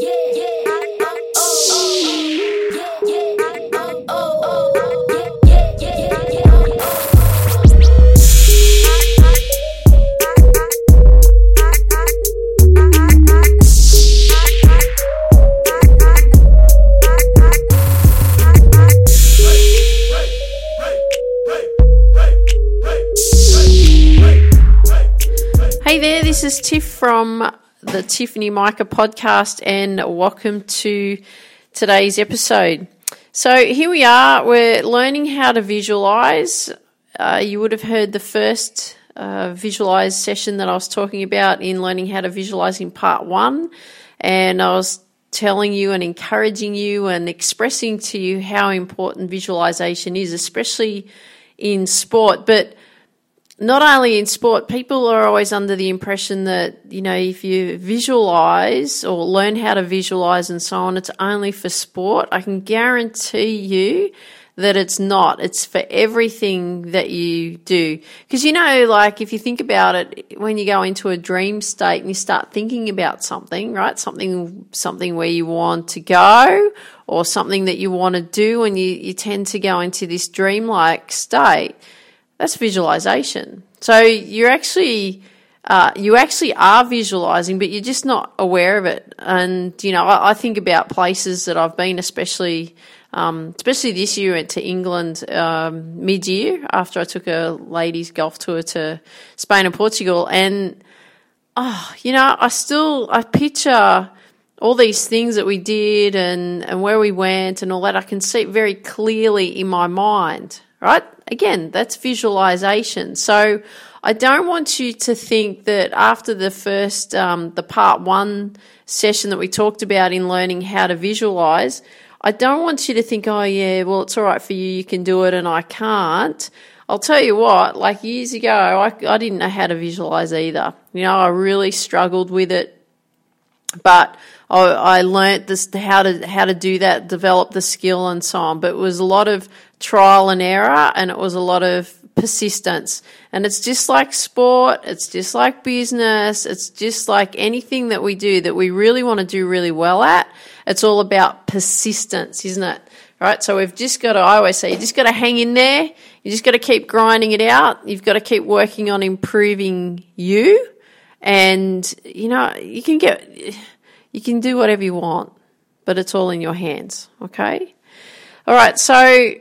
Hey from the Tiffany Micah podcast, and welcome to today's episode. So, here we are, we're learning how to visualize. Uh, you would have heard the first uh, visualize session that I was talking about in learning how to visualize in part one, and I was telling you and encouraging you and expressing to you how important visualization is, especially in sport. But not only in sport, people are always under the impression that, you know, if you visualize or learn how to visualize and so on, it's only for sport. I can guarantee you that it's not. It's for everything that you do. Because, you know, like if you think about it, when you go into a dream state and you start thinking about something, right? Something, something where you want to go or something that you want to do and you, you tend to go into this dreamlike state that's visualization. So you're actually uh, you actually are visualizing, but you're just not aware of it. And you know, I, I think about places that I've been, especially um, especially this year, went to England um, mid year after I took a ladies golf tour to Spain and Portugal, and oh, you know, I still I picture all these things that we did and and where we went and all that. I can see it very clearly in my mind right? Again, that's visualization. So I don't want you to think that after the first, um, the part one session that we talked about in learning how to visualize, I don't want you to think, oh yeah, well it's all right for you, you can do it and I can't. I'll tell you what, like years ago, I, I didn't know how to visualize either. You know, I really struggled with it, but I, I learnt this how to how to do that, develop the skill and so on. But it was a lot of trial and error, and it was a lot of persistence. And it's just like sport, it's just like business, it's just like anything that we do that we really want to do really well at. It's all about persistence, isn't it? Right? So we've just got to, I always say, you just got to hang in there. You just got to keep grinding it out. You've got to keep working on improving you. And, you know, you can get, you can do whatever you want, but it's all in your hands. Okay? All right. So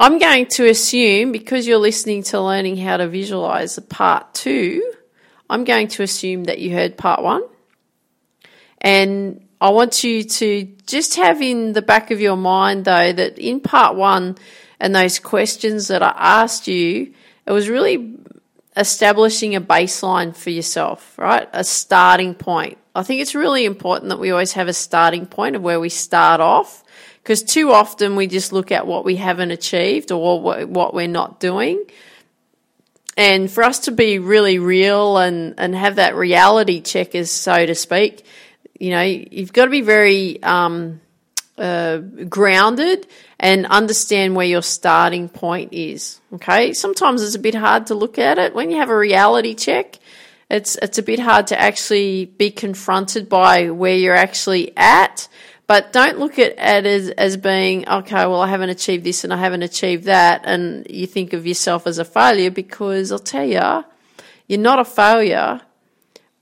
I'm going to assume, because you're listening to learning how to visualize part two, I'm going to assume that you heard part one. And I want you to just have in the back of your mind, though, that in part one and those questions that I asked you, it was really establishing a baseline for yourself, right? A starting point. I think it's really important that we always have a starting point of where we start off because too often we just look at what we haven't achieved or what we're not doing. And for us to be really real and, and have that reality check, as so to speak, you know, you've got to be very um, uh, grounded and understand where your starting point is. Okay, sometimes it's a bit hard to look at it when you have a reality check. It's it's a bit hard to actually be confronted by where you're actually at but don't look at it as, as being, okay, well, I haven't achieved this and I haven't achieved that. And you think of yourself as a failure because I'll tell you, you're not a failure.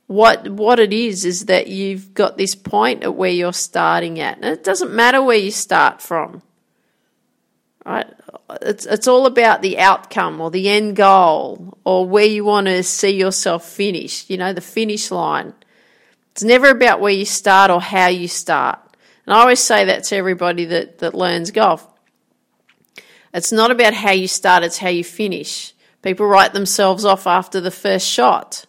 What, what it is, is that you've got this point at where you're starting at. And it doesn't matter where you start from. Right? It's, it's all about the outcome or the end goal or where you want to see yourself finish, you know, the finish line. It's never about where you start or how you start. And I always say that to everybody that, that learns golf. It's not about how you start, it's how you finish. People write themselves off after the first shot.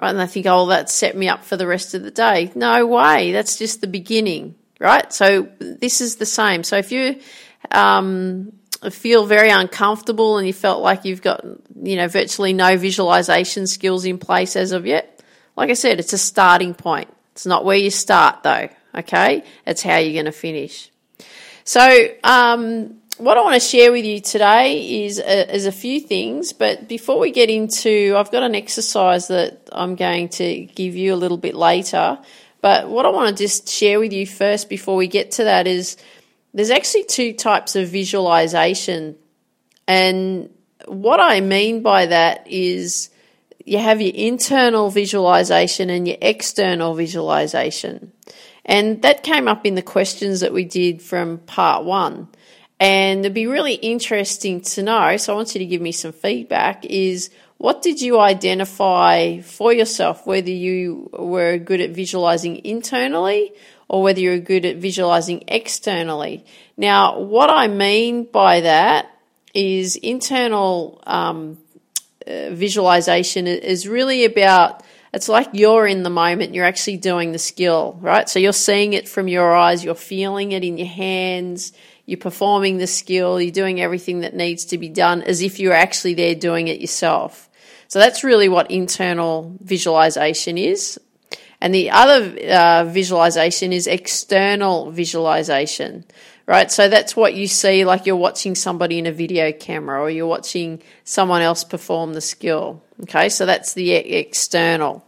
Right? And they think, oh, that set me up for the rest of the day. No way. That's just the beginning. Right? So this is the same. So if you um, feel very uncomfortable and you felt like you've got, you know, virtually no visualization skills in place as of yet, like I said, it's a starting point. It's not where you start though okay? It's how you're going to finish. So, um, what I want to share with you today is a, is a few things, but before we get into, I've got an exercise that I'm going to give you a little bit later. But what I want to just share with you first before we get to that is there's actually two types of visualization. And what I mean by that is you have your internal visualization and your external visualization. And that came up in the questions that we did from part one. And it'd be really interesting to know. So I want you to give me some feedback is what did you identify for yourself, whether you were good at visualizing internally or whether you're good at visualizing externally? Now, what I mean by that is internal um, uh, visualization is really about it's like you're in the moment, you're actually doing the skill, right? So you're seeing it from your eyes, you're feeling it in your hands, you're performing the skill, you're doing everything that needs to be done as if you're actually there doing it yourself. So that's really what internal visualization is. And the other uh, visualization is external visualization, right? So that's what you see like you're watching somebody in a video camera or you're watching someone else perform the skill. Okay, so that's the external.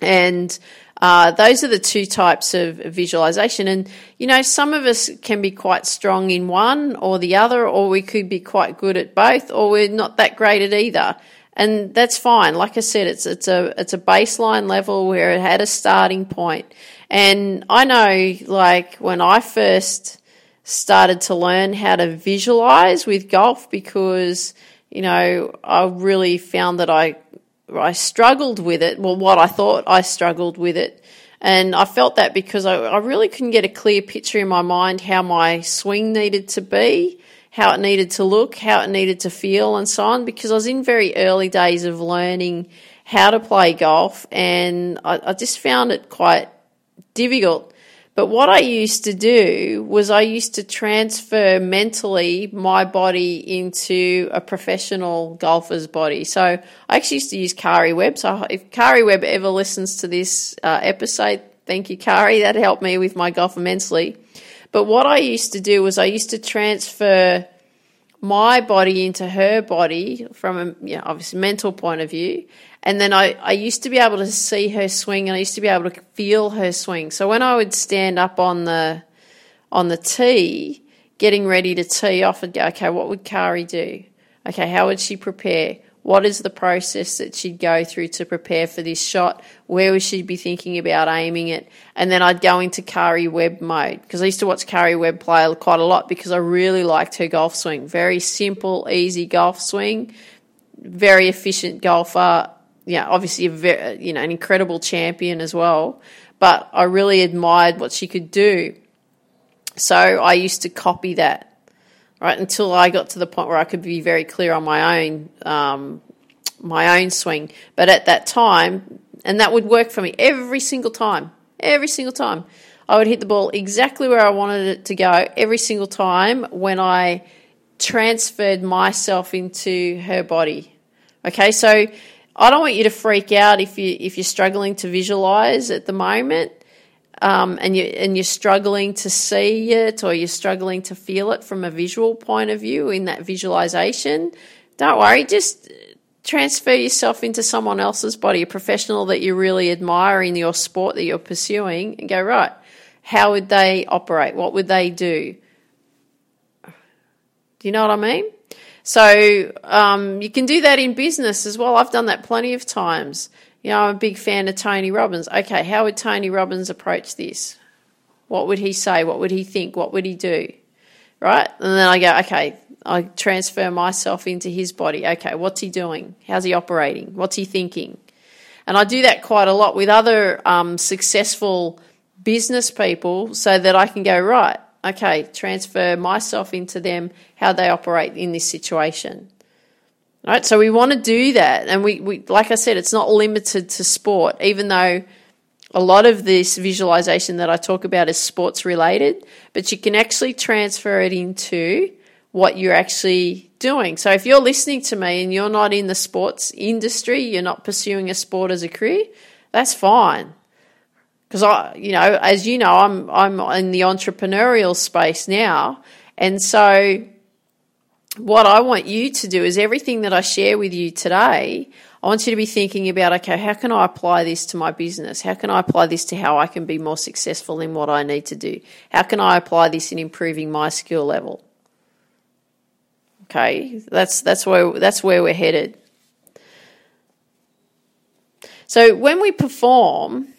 And uh, those are the two types of visualization. And, you know, some of us can be quite strong in one or the other, or we could be quite good at both, or we're not that great at either and that's fine. Like I said, it's it's a it's a baseline level where it had a starting point. And I know, like when I first started to learn how to visualize with golf, because you know I really found that I I struggled with it. Well, what I thought I struggled with it. And I felt that because I, I really couldn't get a clear picture in my mind how my swing needed to be how it needed to look, how it needed to feel, and so on, because I was in very early days of learning how to play golf, and I, I just found it quite difficult. But what I used to do was I used to transfer mentally my body into a professional golfer's body. So I actually used to use Kari Webb. So if Kari Webb ever listens to this uh, episode, thank you, Kari. That helped me with my golf immensely. But what I used to do was I used to transfer my body into her body from a you know, obviously mental point of view. And then I, I used to be able to see her swing and I used to be able to feel her swing. So when I would stand up on the on the tee, getting ready to tee off, I'd go, okay, what would Kari do? Okay, how would she prepare? What is the process that she'd go through to prepare for this shot? Where would she be thinking about aiming it? And then I'd go into Kari Webb mode because I used to watch Kari Webb play quite a lot because I really liked her golf swing. Very simple, easy golf swing, very efficient golfer. Yeah, obviously very, you know an incredible champion as well. But I really admired what she could do. So I used to copy that right? Until I got to the point where I could be very clear on my own, um, my own swing. But at that time, and that would work for me every single time, every single time. I would hit the ball exactly where I wanted it to go every single time when I transferred myself into her body. Okay, so I don't want you to freak out if you if you're struggling to visualize at the moment um, and you and you're struggling to see it or you're struggling to feel it from a visual point of view in that visualization, don't worry, just transfer yourself into someone else's body, a professional that you really admire in your sport that you're pursuing, and go, right, how would they operate? What would they do? Do you know what I mean? So um, you can do that in business as well. I've done that plenty of times you know, I'm a big fan of Tony Robbins. Okay, how would Tony Robbins approach this? What would he say? What would he think? What would he do? Right? And then I go, okay, I transfer myself into his body. Okay, what's he doing? How's he operating? What's he thinking? And I do that quite a lot with other um, successful business people so that I can go, right, okay, transfer myself into them, how they operate in this situation. Right, so we want to do that, and we, we, like I said, it's not limited to sport. Even though a lot of this visualization that I talk about is sports related, but you can actually transfer it into what you're actually doing. So if you're listening to me and you're not in the sports industry, you're not pursuing a sport as a career, that's fine. Because I, you know, as you know, I'm I'm in the entrepreneurial space now, and so what I want you to do is everything that I share with you today, I want you to be thinking about, okay, how can I apply this to my business? How can I apply this to how I can be more successful in what I need to do? How can I apply this in improving my skill level? Okay, that's that's where that's where we're headed. So when we perform,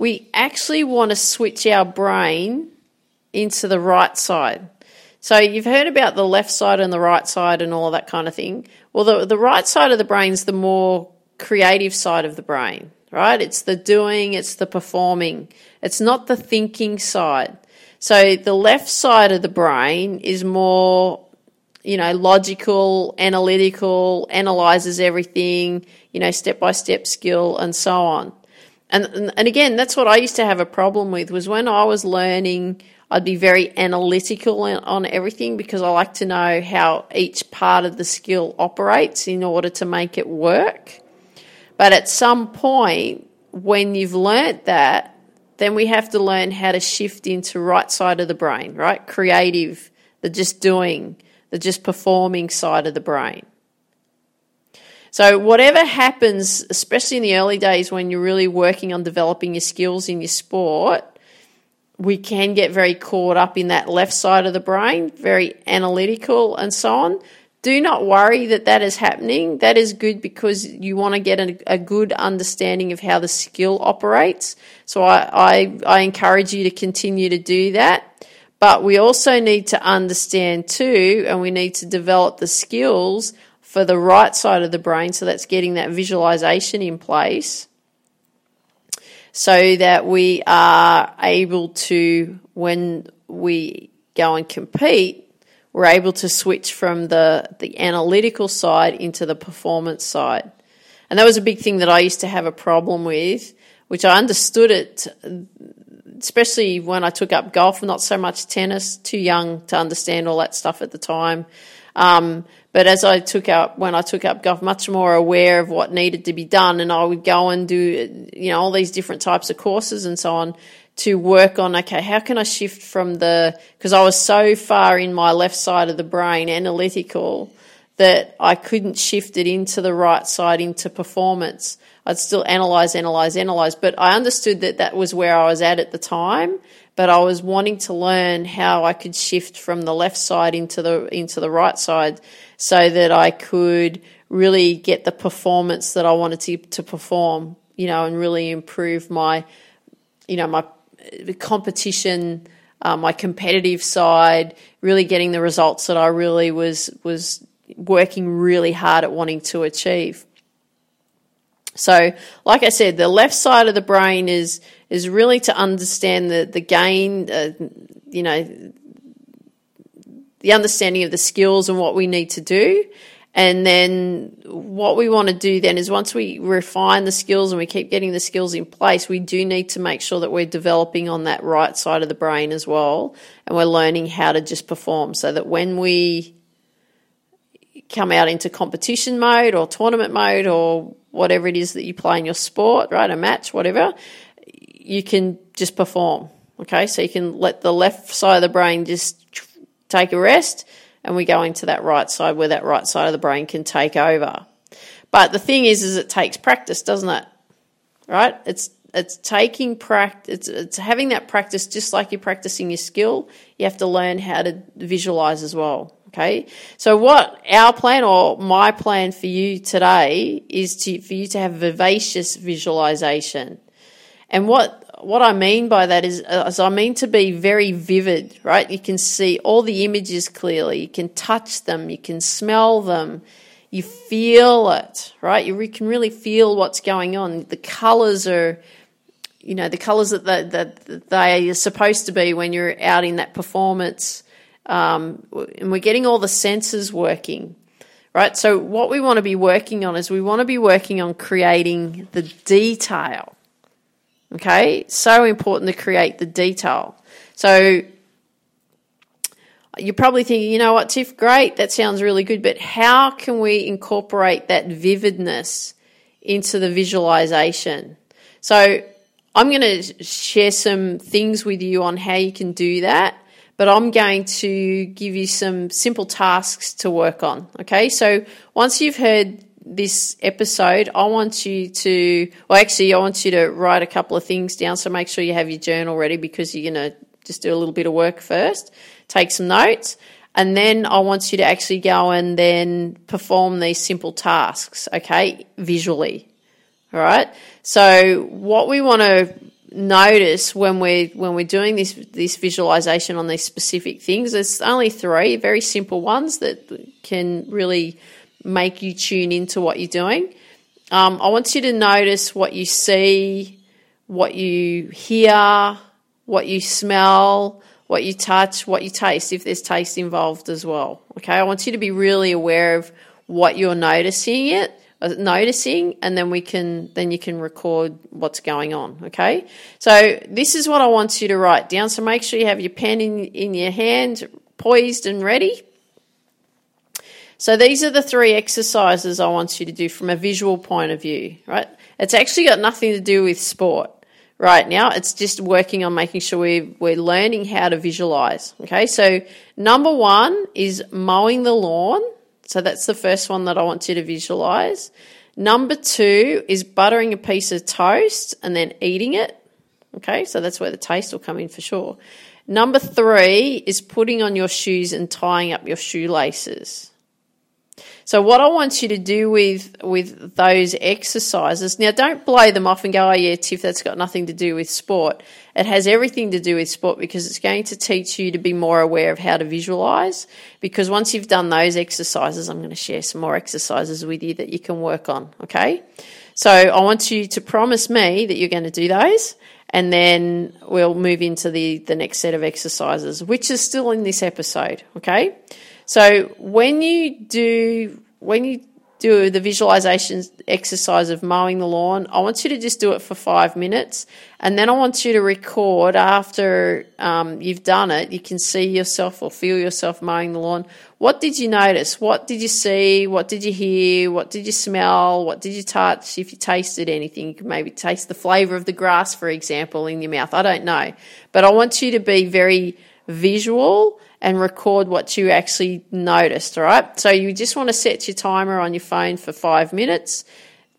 we actually want to switch our brain into the right side. So you've heard about the left side and the right side and all that kind of thing. Well, the, the right side of the brain is the more creative side of the brain, right? It's the doing, it's the performing. It's not the thinking side. So the left side of the brain is more, you know, logical, analytical, analyzes everything, you know, step by step skill and so on. And, and again, that's what I used to have a problem with was when I was learning I'd be very analytical on everything because I like to know how each part of the skill operates in order to make it work. But at some point, when you've learnt that, then we have to learn how to shift into right side of the brain, right? Creative, the just doing, the just performing side of the brain. So, whatever happens, especially in the early days when you're really working on developing your skills in your sport, we can get very caught up in that left side of the brain, very analytical and so on. Do not worry that that is happening. That is good because you want to get a, a good understanding of how the skill operates. So I, I, I encourage you to continue to do that. But we also need to understand too, and we need to develop the skills for the right side of the brain. So that's getting that visualization in place so that we are able to, when we go and compete, we're able to switch from the, the analytical side into the performance side. And that was a big thing that I used to have a problem with, which I understood it, especially when I took up golf, not so much tennis, too young to understand all that stuff at the time. Um, but as I took up, when I took up golf, much more aware of what needed to be done, and I would go and do, you know, all these different types of courses and so on to work on, okay, how can I shift from the, because I was so far in my left side of the brain, analytical, that I couldn't shift it into the right side, into performance. I'd still analyze, analyze, analyze, but I understood that that was where I was at at the time. But I was wanting to learn how I could shift from the left side into the into the right side so that I could really get the performance that I wanted to, to perform, you know, and really improve my, you know, my competition, uh, my competitive side, really getting the results that I really was was working really hard at wanting to achieve. So, like I said, the left side of the brain is is really to understand the the gain, uh, you know, the understanding of the skills and what we need to do. And then what we want to do then is once we refine the skills and we keep getting the skills in place, we do need to make sure that we're developing on that right side of the brain as well. And we're learning how to just perform so that when we come out into competition mode or tournament mode or whatever it is that you play in your sport, right? A match, whatever, you can just perform. Okay. So you can let the left side of the brain just take a rest, and we go into that right side where that right side of the brain can take over. But the thing is, is it takes practice, doesn't it? Right? It's it's taking practice. It's, it's having that practice, just like you're practicing your skill. You have to learn how to visualize as well. Okay. So what our plan or my plan for you today is to for you to have vivacious visualization. And what what I mean by that is, uh, is I mean to be very vivid, right? You can see all the images clearly. You can touch them. You can smell them. You feel it, right? You can really feel what's going on. The colors are, you know, the colors that, they, that they are supposed to be when you're out in that performance. Um, and we're getting all the senses working, right? So what we want to be working on is we want to be working on creating the detail Okay, so important to create the detail. So you're probably thinking, you know what, Tiff, great, that sounds really good, but how can we incorporate that vividness into the visualization? So I'm going to share some things with you on how you can do that, but I'm going to give you some simple tasks to work on. Okay, so once you've heard this episode, I want you to, well, actually, I want you to write a couple of things down. So make sure you have your journal ready because you're going to just do a little bit of work first, take some notes, and then I want you to actually go and then perform these simple tasks, okay, visually. All right. So what we want to notice when we're when we're doing this this visualization on these specific things, there's only three very simple ones that can really make you tune into what you're doing. Um, I want you to notice what you see, what you hear, what you smell, what you touch, what you taste, if there's taste involved as well. Okay, I want you to be really aware of what you're noticing it uh, noticing and then we can then you can record what's going on okay so this is what i want you to write down so make sure you have your pen in in your hand poised and ready so these are the three exercises i want you to do from a visual point of view right it's actually got nothing to do with sport right now it's just working on making sure we, we're learning how to visualize okay so number one is mowing the lawn so that's the first one that I want you to visualize. Number two is buttering a piece of toast and then eating it. Okay, so that's where the taste will come in for sure. Number three is putting on your shoes and tying up your shoelaces. So what I want you to do with with those exercises now, don't blow them off and go, "Oh yeah, Tiff, that's got nothing to do with sport." It has everything to do with sport because it's going to teach you to be more aware of how to visualize. Because once you've done those exercises, I'm going to share some more exercises with you that you can work on. Okay, so I want you to promise me that you're going to do those and then we'll move into the, the next set of exercises, which is still in this episode. Okay. So when you do when you do the visualization exercise of mowing the lawn, I want you to just do it for five minutes, and then I want you to record after um, you've done it. You can see yourself or feel yourself mowing the lawn. What did you notice? What did you see? What did you hear? What did you smell? What did you touch? If you tasted anything, you could maybe taste the flavor of the grass, for example, in your mouth. I don't know, but I want you to be very visual and record what you actually noticed, all right? So you just want to set your timer on your phone for five minutes,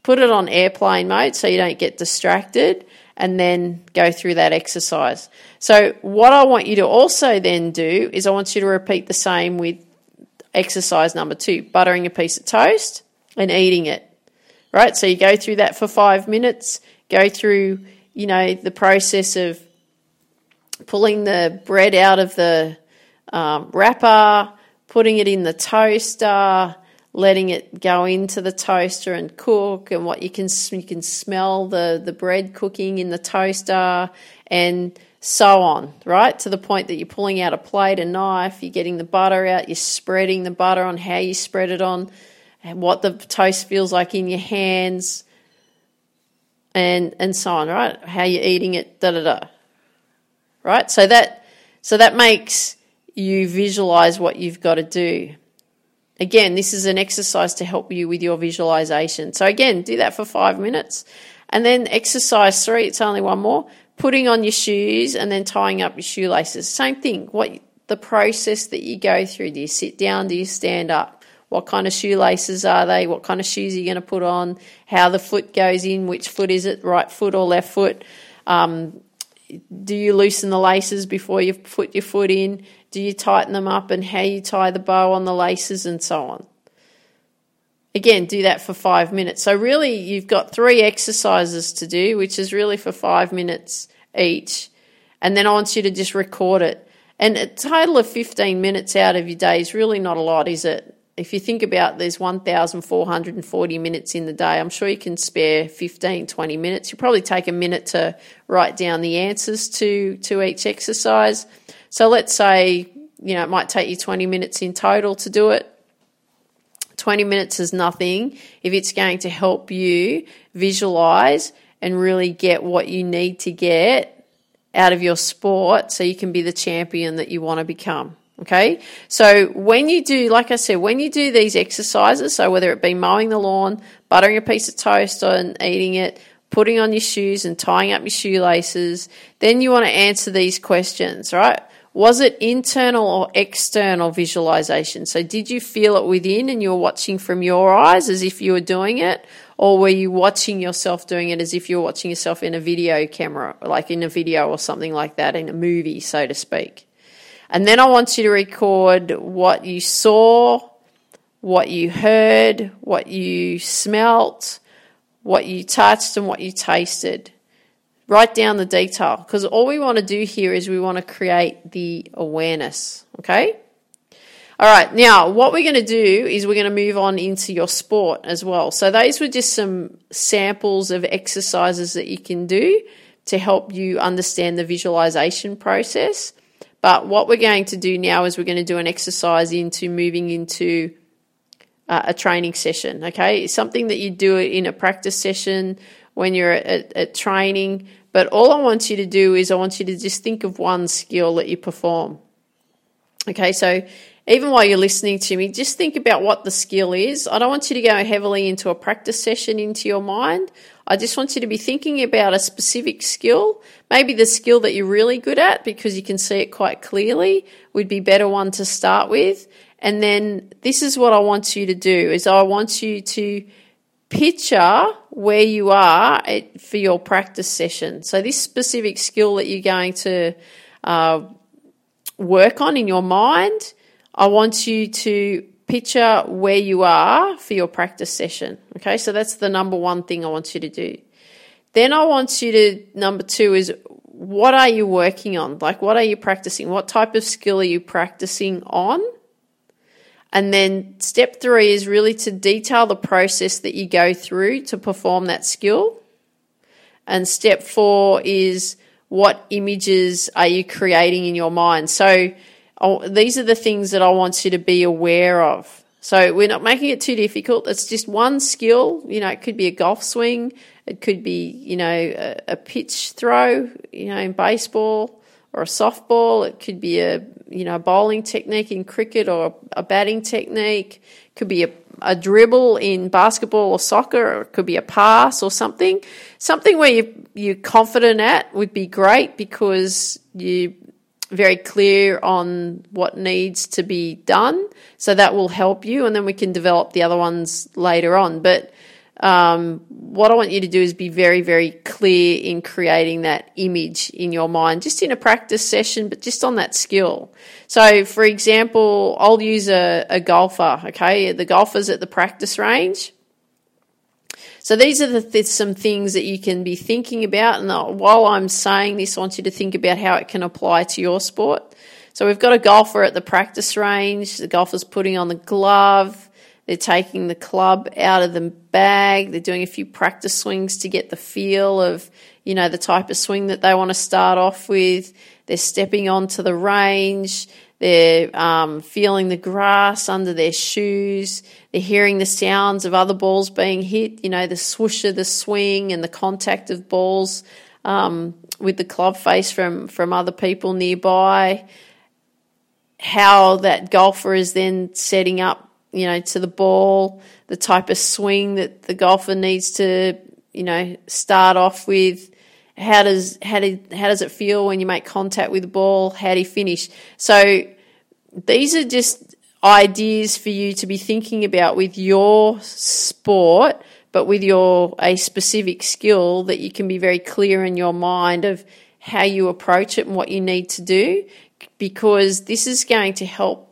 put it on airplane mode so you don't get distracted, and then go through that exercise. So, what I want you to also then do is I want you to repeat the same with exercise number two buttering a piece of toast and eating it. Right? So, you go through that for five minutes, go through, you know, the process of pulling the bread out of the um, wrapper, putting it in the toaster, letting it go into the toaster and cook, and what you can you can smell the the bread cooking in the toaster, and so on, right? To the point that you're pulling out a plate, a knife, you're getting the butter out, you're spreading the butter on how you spread it on, and what the toast feels like in your hands, and and so on, right? How you're eating it, da da da. Right? So that so that makes you visualize what you've got to do. Again, this is an exercise to help you with your visualization. So, again, do that for five minutes. And then exercise three, it's only one more putting on your shoes and then tying up your shoelaces. Same thing. What the process that you go through. Do you sit down? Do you stand up? What kind of shoelaces are they? What kind of shoes are you going to put on? How the foot goes in? Which foot is it? Right foot or left foot? Um, do you loosen the laces before you put your foot in? Do you tighten them up and how you tie the bow on the laces and so on? Again, do that for five minutes. So, really, you've got three exercises to do, which is really for five minutes each. And then I want you to just record it. And a total of 15 minutes out of your day is really not a lot, is it? If you think about there's 1,440 minutes in the day, I'm sure you can spare 15, 20 minutes. You probably take a minute to write down the answers to, to each exercise. So let's say, you know, it might take you 20 minutes in total to do it. 20 minutes is nothing if it's going to help you visualize and really get what you need to get out of your sport so you can be the champion that you want to become. Okay. So when you do, like I said, when you do these exercises, so whether it be mowing the lawn, buttering a piece of toast and eating it, putting on your shoes and tying up your shoelaces, then you want to answer these questions, right? was it internal or external visualization? So, did you feel it within and you're watching from your eyes as if you were doing it? Or were you watching yourself doing it as if you were watching yourself in a video camera, like in a video or something like that, in a movie, so to speak? And then I want you to record what you saw, what you heard, what you smelt, what you touched, and what you tasted. Write down the detail because all we want to do here is we want to create the awareness. Okay? All right, now what we're going to do is we're going to move on into your sport as well. So, those were just some samples of exercises that you can do to help you understand the visualization process. But what we're going to do now is we're going to do an exercise into moving into uh, a training session. Okay, something that you do in a practice session when you're at, at training. But all I want you to do is I want you to just think of one skill that you perform. Okay, so even while you're listening to me, just think about what the skill is. I don't want you to go heavily into a practice session into your mind. I just want you to be thinking about a specific skill. Maybe the skill that you're really good at because you can see it quite clearly would be better one to start with. And then this is what I want you to do is I want you to picture where you are at, for your practice session. So this specific skill that you're going to uh, work on in your mind, I want you to picture where you are for your practice session. Okay, so that's the number one thing I want you to do. Then I want you to, number two is what are you working on? Like, what are you practicing? What type of skill are you practicing on? And then step three is really to detail the process that you go through to perform that skill. And step four is what images are you creating in your mind? So these are the things that I want you to be aware of. So we're not making it too difficult. It's just one skill. You know, it could be a golf swing. It could be, you know, a, a pitch throw, you know, in baseball or a softball. It could be a you know a bowling technique in cricket or a batting technique. It could be a, a dribble in basketball or soccer. Or it could be a pass or something. Something where you you're confident at would be great because you very clear on what needs to be done. So that will help you, and then we can develop the other ones later on. But um, what I want you to do is be very, very clear in creating that image in your mind, just in a practice session, but just on that skill. So, for example, I'll use a, a golfer, okay? The golfer's at the practice range. So, these are the, some things that you can be thinking about. And while I'm saying this, I want you to think about how it can apply to your sport. So, we've got a golfer at the practice range, the golfer's putting on the glove they're taking the club out of the bag. They're doing a few practice swings to get the feel of, you know, the type of swing that they want to start off with. They're stepping onto the range. They're um, feeling the grass under their shoes. They're hearing the sounds of other balls being hit, you know, the swoosh of the swing and the contact of balls um, with the club face from, from other people nearby. How that golfer is then setting up you know, to the ball, the type of swing that the golfer needs to, you know, start off with. How does how did how does it feel when you make contact with the ball? How do you finish? So these are just ideas for you to be thinking about with your sport, but with your a specific skill that you can be very clear in your mind of how you approach it and what you need to do, because this is going to help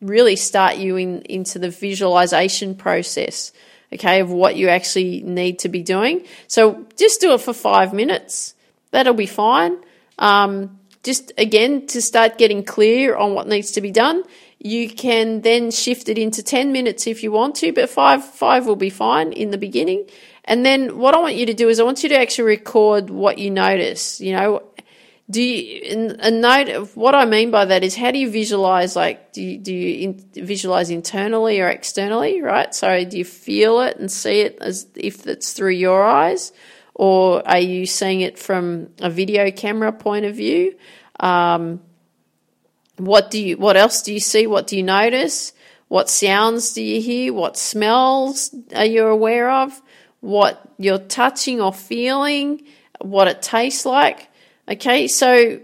really start you in, into the visualization process, okay, of what you actually need to be doing. So just do it for five minutes. That'll be fine. Um, just again, to start getting clear on what needs to be done. You can then shift it into 10 minutes if you want to, but five, five will be fine in the beginning. And then what I want you to do is I want you to actually record what you notice. You know, do you a note of what I mean by that is how do you visualize like do you, do you in, visualize internally or externally right? So do you feel it and see it as if it's through your eyes? Or are you seeing it from a video camera point of view? Um, what do you what else do you see? What do you notice? What sounds do you hear? What smells are you aware of? What you're touching or feeling? What it tastes like Okay, so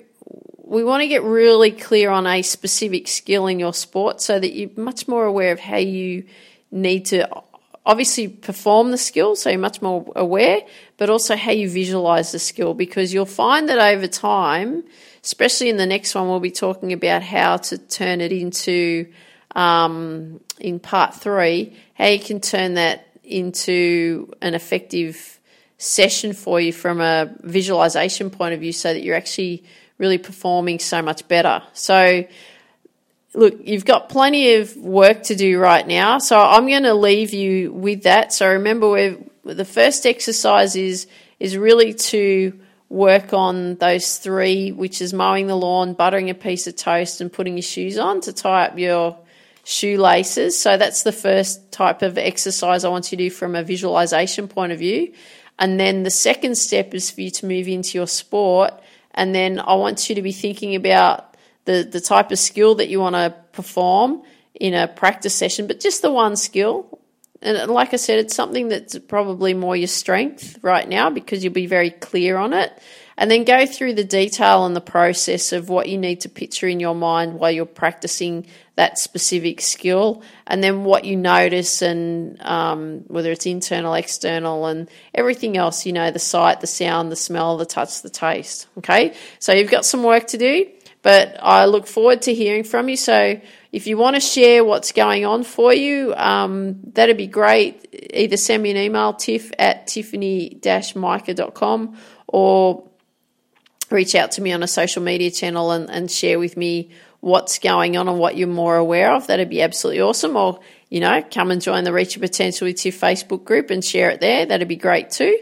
we want to get really clear on a specific skill in your sport so that you're much more aware of how you need to obviously perform the skill, so you're much more aware, but also how you visualize the skill because you'll find that over time, especially in the next one, we'll be talking about how to turn it into, um, in part three, how you can turn that into an effective session for you from a visualization point of view so that you're actually really performing so much better. So, look, you've got plenty of work to do right now. So I'm going to leave you with that. So remember, the first exercise is is really to work on those three, which is mowing the lawn, buttering a piece of toast, and putting your shoes on to tie up your shoelaces. So that's the first type of exercise I want you to do from a visualization point of view. And then the second step is for you to move into your sport. And then I want you to be thinking about the, the type of skill that you want to perform in a practice session, but just the one skill. And like I said, it's something that's probably more your strength right now because you'll be very clear on it. And then go through the detail and the process of what you need to picture in your mind while you're practicing that specific skill, and then what you notice, and um, whether it's internal, external, and everything else, you know, the sight, the sound, the smell, the touch, the taste. Okay, so you've got some work to do. But I look forward to hearing from you. So if you want to share what's going on for you, um, that'd be great. Either send me an email, tiff at tiffany-mica.com or reach out to me on a social media channel and, and share with me what's going on and what you're more aware of. That'd be absolutely awesome. Or, you know, come and join the Reach Your Potential with Tiff Facebook group and share it there. That'd be great too.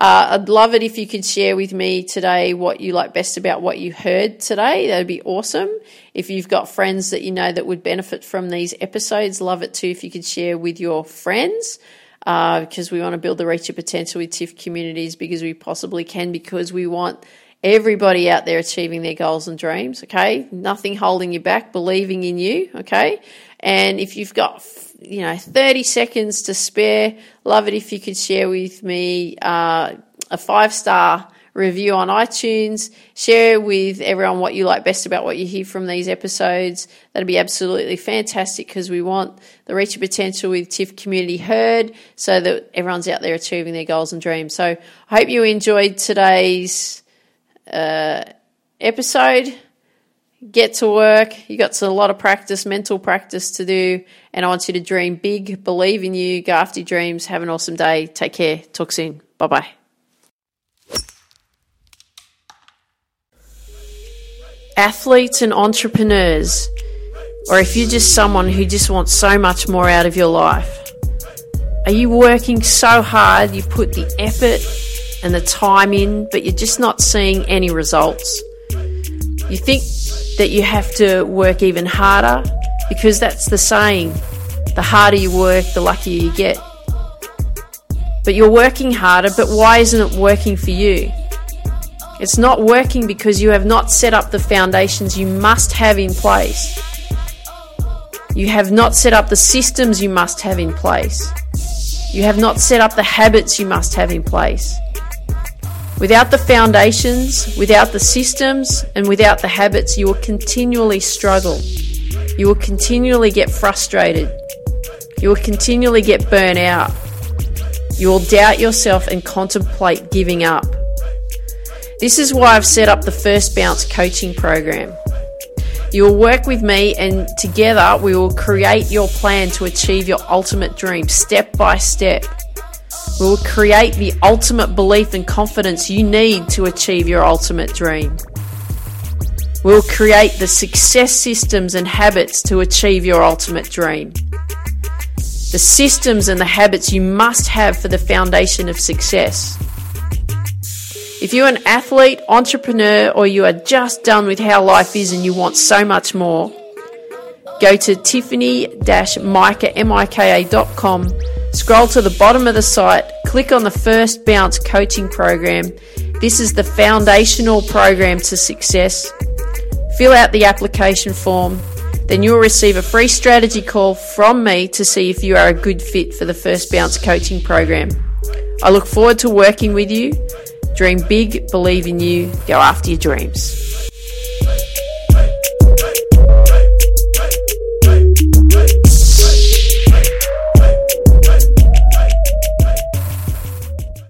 Uh, I'd love it if you could share with me today what you like best about what you heard today. That'd be awesome. If you've got friends that you know that would benefit from these episodes, love it too if you could share with your friends. Uh, because we want to build the Reach Your Potential with TIFF communities because we possibly can, because we want everybody out there achieving their goals and dreams, okay? Nothing holding you back, believing in you, okay? And if you've got you know, 30 seconds to spare. Love it if you could share with me uh, a five star review on iTunes. Share with everyone what you like best about what you hear from these episodes. That'd be absolutely fantastic because we want the Reach of Potential with TIFF community heard so that everyone's out there achieving their goals and dreams. So I hope you enjoyed today's uh, episode get to work. You got a lot of practice, mental practice to do, and I want you to dream big, believe in you, go after your dreams. Have an awesome day. Take care. Talk soon. Bye bye. Athletes and entrepreneurs, or if you're just someone who just wants so much more out of your life, are you working so hard you put the effort and the time in, but you're just not seeing any results? You think that you have to work even harder because that's the saying the harder you work, the luckier you get. But you're working harder, but why isn't it working for you? It's not working because you have not set up the foundations you must have in place. You have not set up the systems you must have in place. You have not set up the habits you must have in place. Without the foundations, without the systems, and without the habits, you will continually struggle. You will continually get frustrated. You will continually get burnt out. You will doubt yourself and contemplate giving up. This is why I've set up the First Bounce coaching program. You will work with me, and together we will create your plan to achieve your ultimate dream step by step. We will create the ultimate belief and confidence you need to achieve your ultimate dream. We'll create the success systems and habits to achieve your ultimate dream. The systems and the habits you must have for the foundation of success. If you're an athlete, entrepreneur, or you are just done with how life is and you want so much more, go to tiffany-mica.com Scroll to the bottom of the site, click on the First Bounce coaching program. This is the foundational program to success. Fill out the application form, then you'll receive a free strategy call from me to see if you are a good fit for the First Bounce coaching program. I look forward to working with you. Dream big, believe in you, go after your dreams.